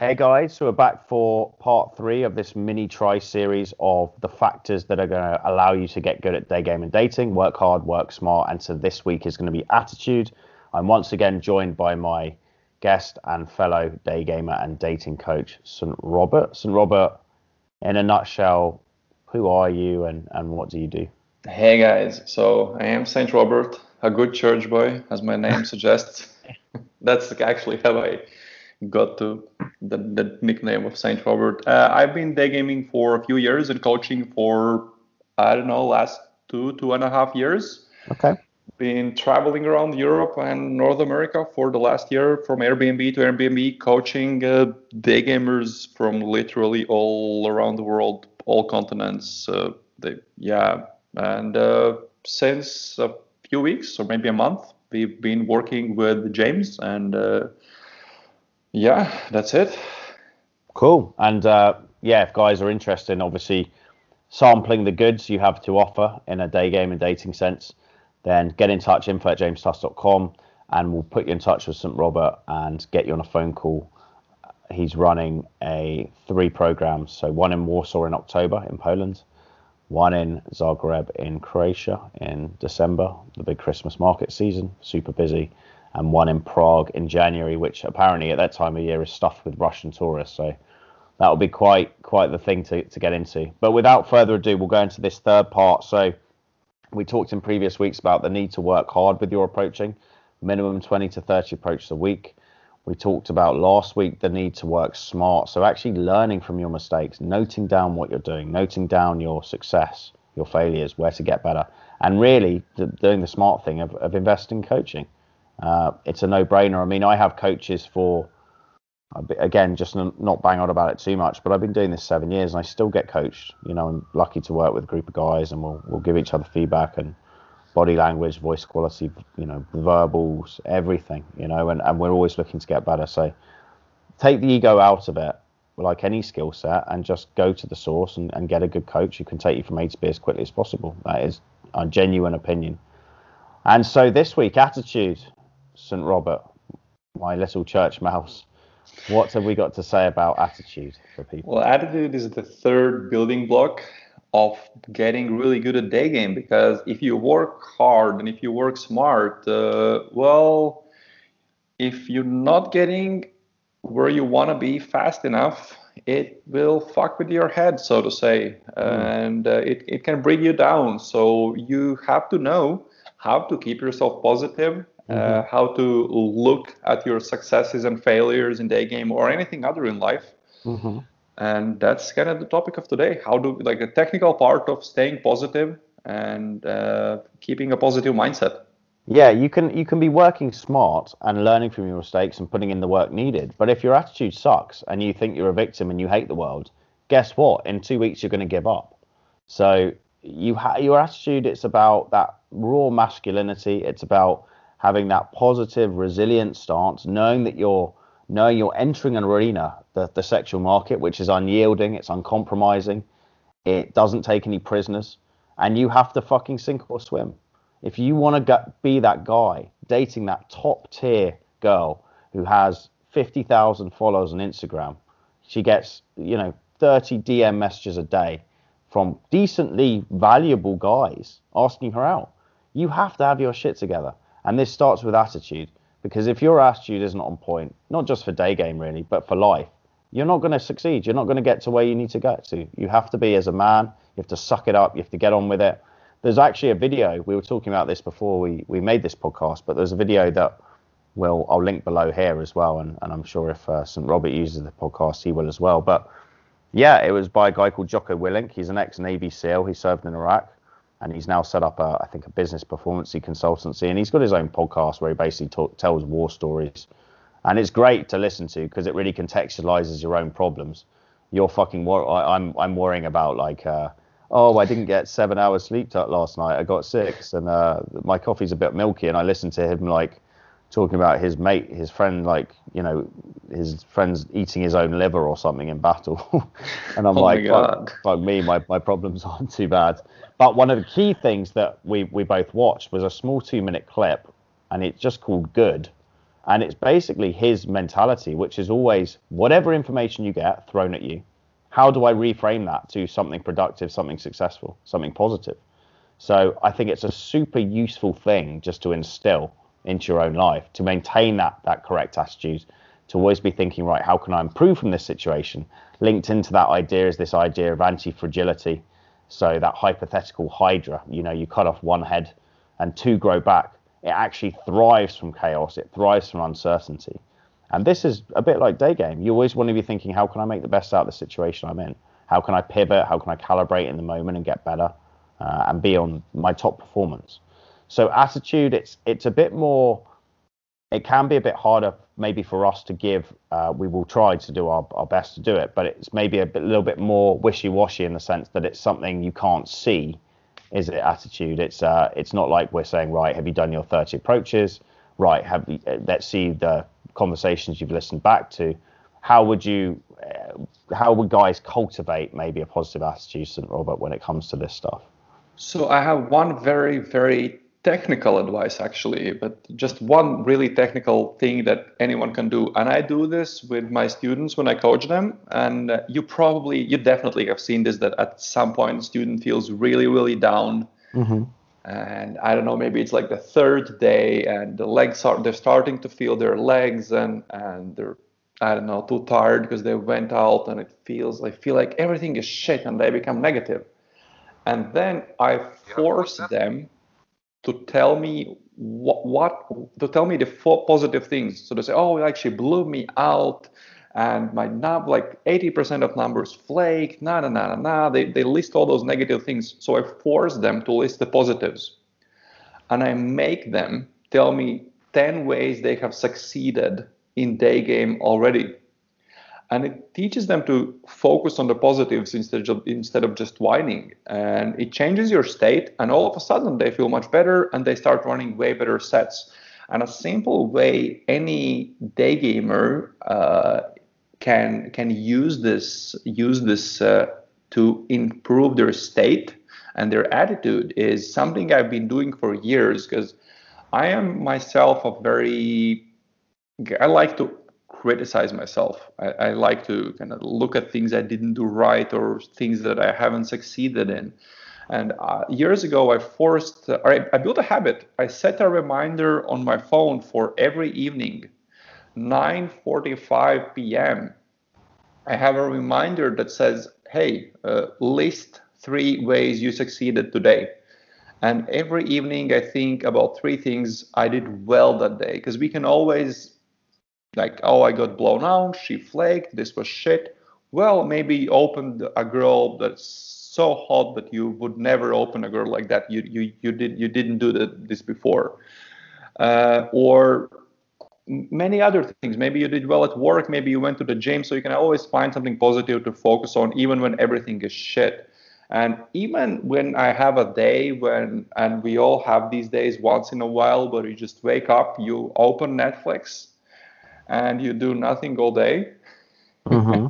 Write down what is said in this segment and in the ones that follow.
Hey guys, so we're back for part three of this mini try series of the factors that are going to allow you to get good at day game and dating. Work hard, work smart. And so this week is going to be attitude. I'm once again joined by my guest and fellow day gamer and dating coach, St. Robert. St. Robert, in a nutshell, who are you and, and what do you do? Hey guys, so I am St. Robert, a good church boy, as my name suggests. That's actually how I got to the, the nickname of Saint Robert. Uh, I've been day gaming for a few years and coaching for I don't know last two two and a half years. Okay. Been traveling around Europe and North America for the last year from Airbnb to Airbnb, coaching uh, day gamers from literally all around the world, all continents. Uh, they, yeah, and uh, since a few weeks or maybe a month, we've been working with James and uh, yeah, that's it. Cool. And uh, yeah, if guys are interested in obviously sampling the goods you have to offer in a day game and dating sense, then get in touch, info at jamestuss.com, and we'll put you in touch with St. Robert and get you on a phone call. He's running a three programs, so one in Warsaw in October in Poland, one in Zagreb in Croatia in December, the big Christmas market season, super busy, and one in Prague in January, which apparently at that time of year is stuffed with Russian tourists. So that will be quite quite the thing to, to get into. But without further ado, we'll go into this third part. So we talked in previous weeks about the need to work hard with your approaching, minimum 20 to 30 approaches a week. We talked about last week the need to work smart. So actually learning from your mistakes, noting down what you're doing, noting down your success, your failures, where to get better, and really doing the smart thing of, of investing coaching uh, it's a no-brainer. I mean, I have coaches for again, just not bang on about it too much, but I've been doing this seven years and I still get coached. You know, I'm lucky to work with a group of guys and we'll we'll give each other feedback and body language, voice quality, you know, verbals, everything, you know, and, and we're always looking to get better. So take the ego out of it, like any skill set, and just go to the source and, and get a good coach who can take you from A to B as quickly as possible. That is a genuine opinion. And so this week, attitude. St. Robert, my little church mouse. What have we got to say about attitude for people? Well, attitude is the third building block of getting really good at day game because if you work hard and if you work smart, uh, well, if you're not getting where you want to be fast enough, it will fuck with your head, so to say, mm. and uh, it, it can bring you down. So you have to know how to keep yourself positive mm-hmm. how to look at your successes and failures in day game or anything other in life. Mm-hmm. And that's kind of the topic of today. How do like the technical part of staying positive and uh, keeping a positive mindset. Yeah, you can you can be working smart and learning from your mistakes and putting in the work needed. But if your attitude sucks and you think you're a victim and you hate the world, guess what? In two weeks you're going to give up. So you ha- your attitude. It's about that raw masculinity. It's about having that positive, resilient stance, knowing that you're knowing you're entering an arena, the, the sexual market, which is unyielding, it's uncompromising, it doesn't take any prisoners, and you have to fucking sink or swim. If you want to be that guy dating that top tier girl who has 50,000 followers on Instagram, she gets, you know, 30 DM messages a day from decently valuable guys asking her out. You have to have your shit together. And this starts with attitude because if your attitude isn't on point, not just for day game really, but for life, you're not going to succeed. You're not going to get to where you need to get to. You have to be as a man. You have to suck it up. You have to get on with it. There's actually a video. We were talking about this before we, we made this podcast, but there's a video that will I'll link below here as well, and, and I'm sure if uh, St. Robert uses the podcast, he will as well. But yeah, it was by a guy called Jocko Willink. He's an ex-Navy SEAL. He served in Iraq, and he's now set up a, I think a business performance consultancy, and he's got his own podcast where he basically talk, tells war stories, and it's great to listen to because it really contextualizes your own problems. You're fucking wor- I, am I'm, I'm worrying about like. Uh, oh, I didn't get seven hours sleep last night. I got six, and uh, my coffee's a bit milky. And I listened to him like talking about his mate, his friend, like you know, his friend's eating his own liver or something in battle. and I'm oh like, fuck, fuck, me, my my problems aren't too bad. But one of the key things that we, we both watched was a small two minute clip, and it's just called Good. And it's basically his mentality, which is always whatever information you get thrown at you, how do I reframe that to something productive, something successful, something positive? So I think it's a super useful thing just to instill into your own life to maintain that that correct attitude, to always be thinking, right, how can I improve from this situation? Linked into that idea is this idea of anti-fragility. So that hypothetical hydra, you know, you cut off one head and two grow back. It actually thrives from chaos. It thrives from uncertainty. And this is a bit like day game. You always want to be thinking, how can I make the best out of the situation I'm in? How can I pivot? How can I calibrate in the moment and get better uh, and be on my top performance? So attitude, it's it's a bit more. It can be a bit harder maybe for us to give. Uh, we will try to do our, our best to do it, but it's maybe a bit, little bit more wishy-washy in the sense that it's something you can't see. Is it attitude? It's uh, it's not like we're saying, right, have you done your 30 approaches? Right, have you, uh, let's see the conversations you've listened back to. How would you, uh, how would guys cultivate maybe a positive attitude, St. Robert, when it comes to this stuff? So I have one very, very technical advice actually, but just one really technical thing that anyone can do. And I do this with my students when I coach them. And uh, you probably, you definitely have seen this that at some point, the student feels really, really down. Mm-hmm. And I don't know, maybe it's like the third day and the legs are, they're starting to feel their legs and, and they're, I don't know, too tired because they went out and it feels, I feel like everything is shit and they become negative. And then I force them to tell me what, what to tell me the four positive things. So they say, oh, it actually blew me out, and my num like 80% of numbers flake. Nah, nah, nah, nah, nah. They they list all those negative things. So I force them to list the positives, and I make them tell me 10 ways they have succeeded in day game already and it teaches them to focus on the positives instead of instead of just whining. And it changes your state and all of a sudden they feel much better and they start running way better sets. And a simple way any day gamer uh, can can use this use this uh, to improve their state and their attitude is something I've been doing for years because I am myself a very I like to criticize myself. I, I, like to kind of look at things I didn't do right or things that I haven't succeeded in. And uh, years ago, I forced, uh, I, I built a habit. I set a reminder on my phone for every evening, 9:45 p.m. I have a reminder that says, "Hey, uh, list three ways you succeeded today." And every evening, I think about three things I did well that day, because we can always like, oh, I got blown out, she flaked, this was shit. Well, maybe you opened a girl that's so hot that you would never open a girl like that. You you you did you didn't do the, this before, uh, or many other things. Maybe you did well at work. Maybe you went to the gym. So you can always find something positive to focus on, even when everything is shit. And even when I have a day when, and we all have these days once in a while, where you just wake up, you open Netflix, and you do nothing all day, mm-hmm.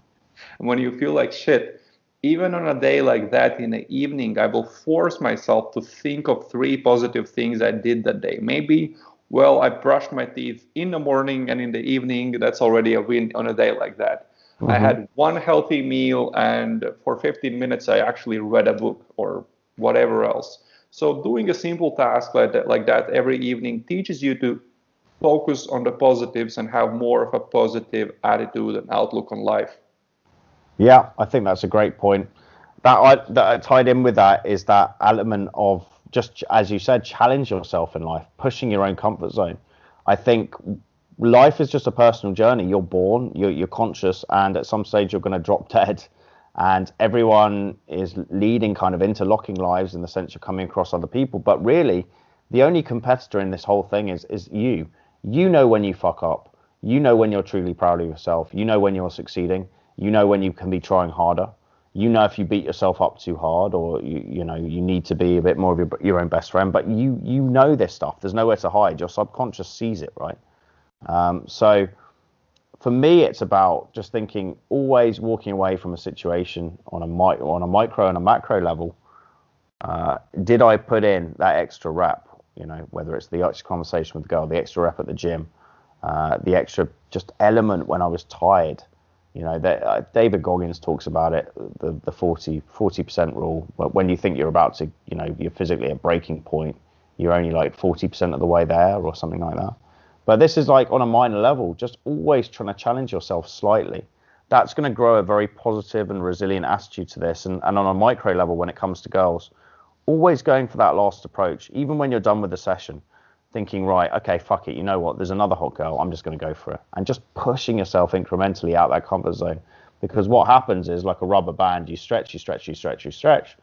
when you feel like shit, even on a day like that in the evening, I will force myself to think of three positive things I did that day. Maybe, well, I brushed my teeth in the morning and in the evening. That's already a win on a day like that. Mm-hmm. I had one healthy meal, and for 15 minutes, I actually read a book or whatever else. So, doing a simple task like that, like that every evening teaches you to focus on the positives and have more of a positive attitude and outlook on life. Yeah, I think that's a great point. That I, that tied in with that is that element of just as you said, challenge yourself in life, pushing your own comfort zone. I think life is just a personal journey. You're born, you're, you're conscious, and at some stage you're going to drop dead. And everyone is leading kind of interlocking lives in the sense you're coming across other people. But really, the only competitor in this whole thing is is you you know when you fuck up. You know when you're truly proud of yourself. You know when you're succeeding. You know when you can be trying harder. You know if you beat yourself up too hard, or you you know you need to be a bit more of your, your own best friend. But you you know this stuff. There's nowhere to hide. Your subconscious sees it, right? Um, so for me, it's about just thinking, always walking away from a situation on a mi- on a micro and a macro level. Uh, did I put in that extra rep? You know, whether it's the extra conversation with the girl, the extra rep at the gym, uh, the extra just element when I was tired. You know, that, uh, David Goggins talks about it, the, the 40, 40% rule. But when you think you're about to, you know, you're physically at breaking point, you're only like 40% of the way there or something like that. But this is like on a minor level, just always trying to challenge yourself slightly. That's going to grow a very positive and resilient attitude to this. And, and on a micro level, when it comes to girls, always going for that last approach, even when you're done with the session, thinking, right, okay, fuck it, you know what, there's another hot girl, I'm just going to go for it. And just pushing yourself incrementally out that comfort zone. Because what happens is like a rubber band, you stretch, you stretch, you stretch, you stretch.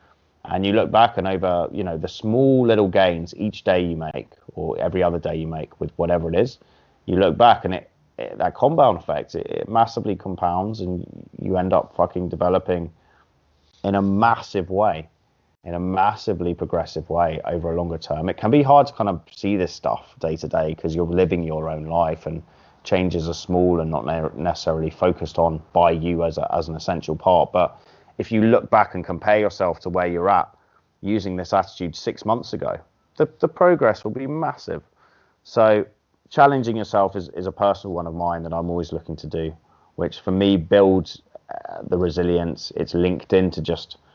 And you look back and over, you know, the small little gains each day you make, or every other day you make with whatever it is, you look back and it, it that compound effect, it, it massively compounds and you end up fucking developing in a massive way in a massively progressive way over a longer term. It can be hard to kind of see this stuff day to day because you're living your own life and changes are small and not necessarily focused on by you as, a, as an essential part. But if you look back and compare yourself to where you're at using this attitude six months ago, the, the progress will be massive. So challenging yourself is, is a personal one of mine that I'm always looking to do, which for me builds uh, the resilience. It's linked into just –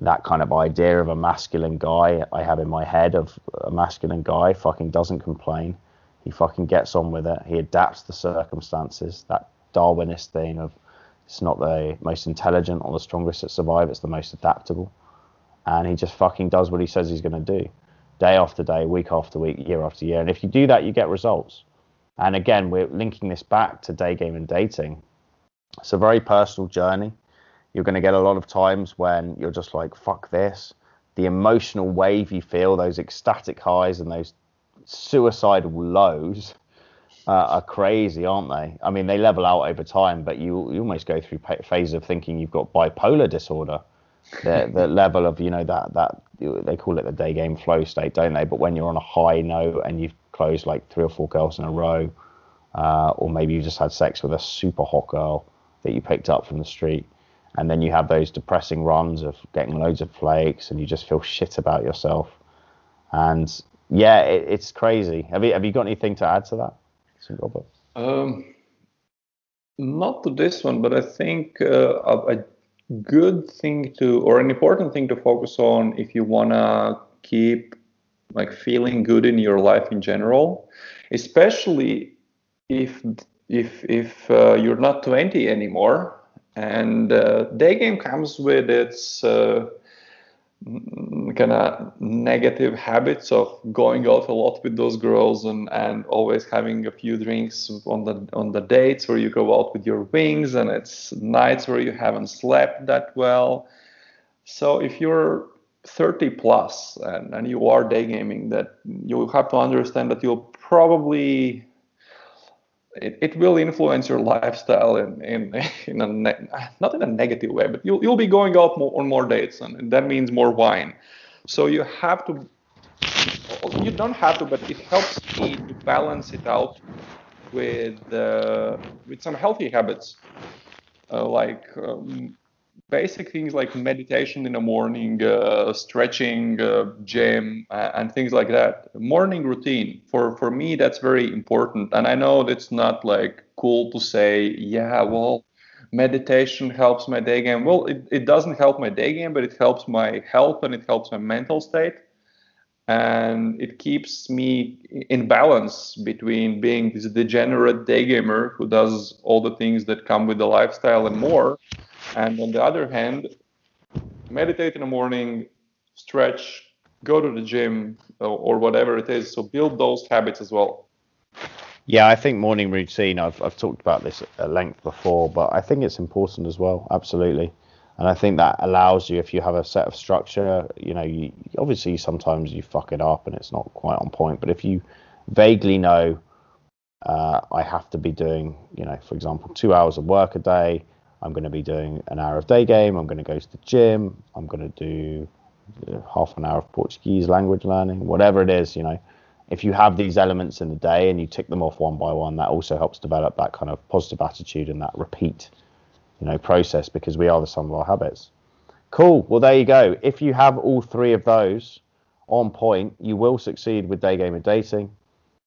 that kind of idea of a masculine guy I have in my head of a masculine guy fucking doesn't complain. He fucking gets on with it. He adapts the circumstances. That Darwinist thing of it's not the most intelligent or the strongest that survive, it's the most adaptable. And he just fucking does what he says he's going to do day after day, week after week, year after year. And if you do that, you get results. And again, we're linking this back to day game and dating. It's a very personal journey. You're going to get a lot of times when you're just like, fuck this. The emotional wave you feel, those ecstatic highs and those suicidal lows, uh, are crazy, aren't they? I mean, they level out over time, but you, you almost go through phases of thinking you've got bipolar disorder. the, the level of, you know, that, that they call it the day game flow state, don't they? But when you're on a high note and you've closed like three or four girls in a row, uh, or maybe you just had sex with a super hot girl that you picked up from the street and then you have those depressing runs of getting loads of flakes, and you just feel shit about yourself. And yeah, it, it's crazy. Have you have you got anything to add to that, Robert? Um, not to this one, but I think uh, a, good thing to or an important thing to focus on if you wanna keep like feeling good in your life in general, especially if if if uh, you're not 20 anymore and uh, day game comes with its uh, kind of negative habits of going out a lot with those girls and, and always having a few drinks on the on the dates where you go out with your wings and it's nights where you haven't slept that well. So if you're 30 plus and, and you are day gaming, that you have to understand that you'll probably it, it will influence your lifestyle in in, in a ne- not in a negative way, but you'll you'll be going out more, on more dates, and that means more wine. So you have to. You don't have to, but it helps me to balance it out with uh, with some healthy habits, uh, like um, basic things like meditation in the morning, uh, stretching, uh, gym, uh, and things like that. Morning routine for for me that's very important. And I know it's not like cool to say, yeah, well, meditation helps my day game. Well, it, it doesn't help my day game, but it helps my health and it helps my mental state. And it keeps me in balance between being this degenerate day gamer who does all the things that come with the lifestyle and more, and on the other hand, meditate in the morning, stretch, go to the gym, or whatever it is. So build those habits as well. Yeah, I think morning routine. I've I've talked about this at length before, but I think it's important as well. Absolutely, and I think that allows you if you have a set of structure. You know, you obviously sometimes you fuck it up and it's not quite on point, but if you vaguely know, uh, I have to be doing, you know, for example, two hours of work a day. I'm going to be doing an hour of day game. I'm going to go to the gym. I'm going to do uh, half an hour of Portuguese language learning, whatever it is, you know. If you have these elements in the day and you tick them off one by one, that also helps develop that kind of positive attitude and that repeat, you know, process because we are the sum of our habits. Cool. Well, there you go. If you have all three of those on point, you will succeed with day game and dating.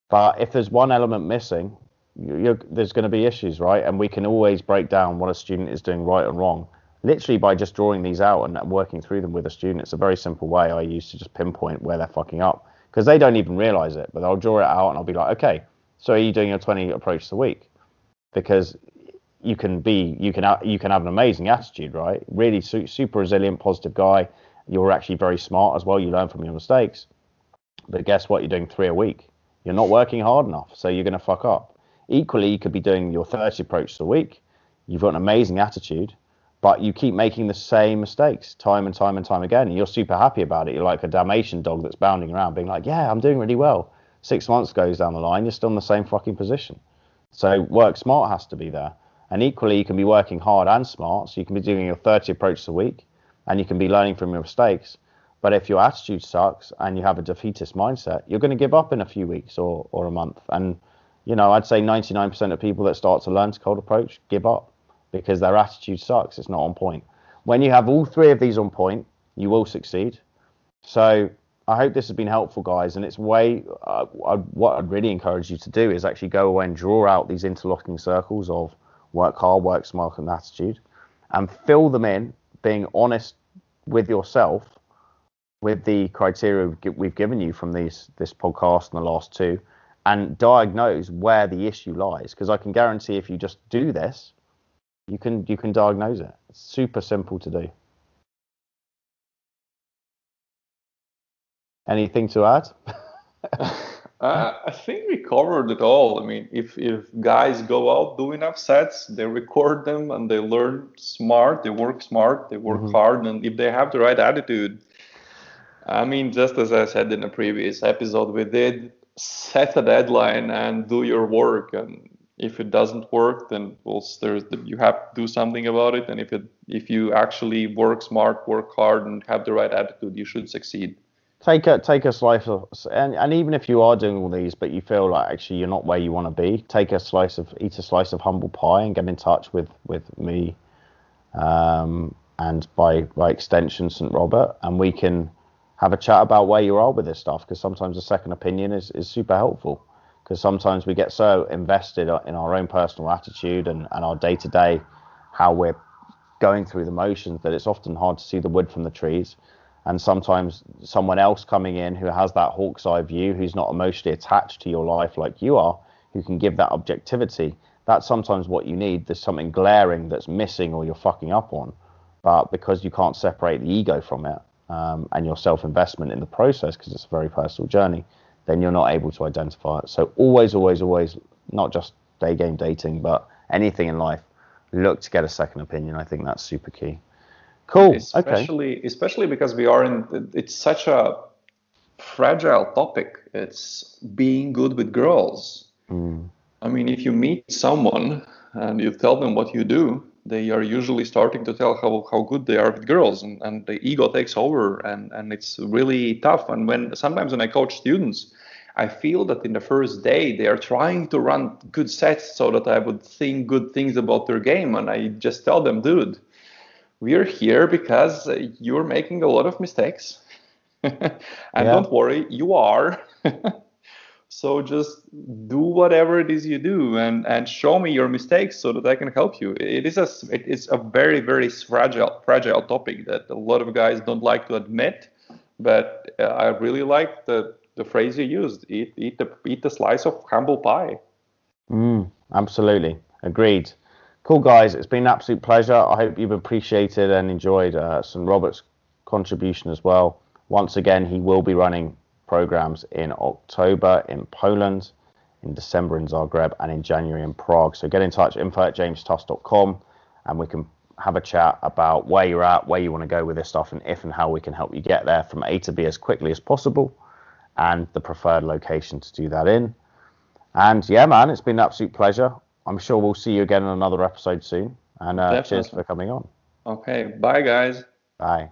But if there's one element missing, there's going to be issues, right? And we can always break down what a student is doing right and wrong, literally by just drawing these out and working through them with a student. It's a very simple way I use to just pinpoint where they're fucking up because they don't even realize it. But I'll draw it out and I'll be like, okay, so are you doing your 20 approaches a week? Because you can be, you can, you can have an amazing attitude, right? Really su- super resilient, positive guy. You're actually very smart as well. You learn from your mistakes. But guess what? You're doing three a week. You're not working hard enough, so you're going to fuck up. Equally, you could be doing your 30 approaches a week. You've got an amazing attitude, but you keep making the same mistakes time and time and time again. And you're super happy about it. You're like a Dalmatian dog that's bounding around, being like, "Yeah, I'm doing really well." Six months goes down the line, you're still in the same fucking position. So work smart has to be there. And equally, you can be working hard and smart. So you can be doing your 30 approaches a week, and you can be learning from your mistakes. But if your attitude sucks and you have a defeatist mindset, you're going to give up in a few weeks or, or a month. And, you know, I'd say 99% of people that start to learn to cold approach give up because their attitude sucks. It's not on point. When you have all three of these on point, you will succeed. So I hope this has been helpful, guys. And it's way, uh, I, what I'd really encourage you to do is actually go away and draw out these interlocking circles of work hard, work smart, and attitude and fill them in, being honest with yourself with the criteria we've given you from these this podcast and the last two and diagnose where the issue lies. Because i can guarantee if you just do this you can you can diagnose it. It's super simple to do. Anything to add? Uh, i think we covered it all. I mean if if guys go out do enough sets they record them and they learn smart they work smart they work mm-hmm. hard and if they have the right attitude I mean, just as I said in a previous episode, we did set a deadline and do your work. And if it doesn't work, then well, there's the, you have to do something about it. And if it if you actually work smart, work hard, and have the right attitude, you should succeed. Take a take a slice of and, and even if you are doing all these, but you feel like actually you're not where you want to be, take a slice of eat a slice of humble pie and get in touch with with me, um, and by by extension St Robert, and we can have a chat about where you are with this stuff because sometimes a second opinion is, is super helpful because sometimes we get so invested in our own personal attitude and, and our day to day, how we're going through the motions, that it's often hard to see the wood from the trees. And sometimes someone else coming in who has that hawk's eye view, who's not emotionally attached to your life like you are, who can give that objectivity, that's sometimes what you need. There's something glaring that's missing or you're fucking up on. But because you can't separate the ego from it, um, and your self investment in the process, because it's a very personal journey, then you're not able to identify it. So always, always, always, not just day game dating, but anything in life, look to get a second opinion. I think that's super key. Cool. Especially, okay. especially because we are in. It's such a fragile topic. It's being good with girls. Mm. I mean, if you meet someone and you tell them what you do, they are usually starting to tell how, how good they are with girls and, and the ego takes over and, and it's really tough. And when sometimes when i coach students i feel that in the first day they are trying to run good sets so that i would think good things about their game and i just tell them dude we're here because you're making a lot of mistakes. And yeah. don't worry you are So just do whatever it is you do and, and show me your mistakes so that I can help you. It is a it's a very very fragile fragile topic that a lot of guys don't like to admit, but uh, I really like the the phrase you used: eat eat the eat the slice of humble pie. Mm, absolutely agreed. Cool guys, it's been an absolute pleasure. I hope you've appreciated and enjoyed uh, St Robert's contribution as well. Once again, he will be running programs in October in Poland, in December in Zagreb, and in January in Prague. So get in touch, info at jamestuss.com, and we can have a chat about where you're at, where you want to go with this stuff, and if and how we can help you get there from A to B as quickly as possible, and the preferred location to do that in. And yeah, man, it's been an absolute pleasure. I'm sure we'll see you again in another episode soon. And uh, cheers for coming on. Okay. Bye, guys. Bye.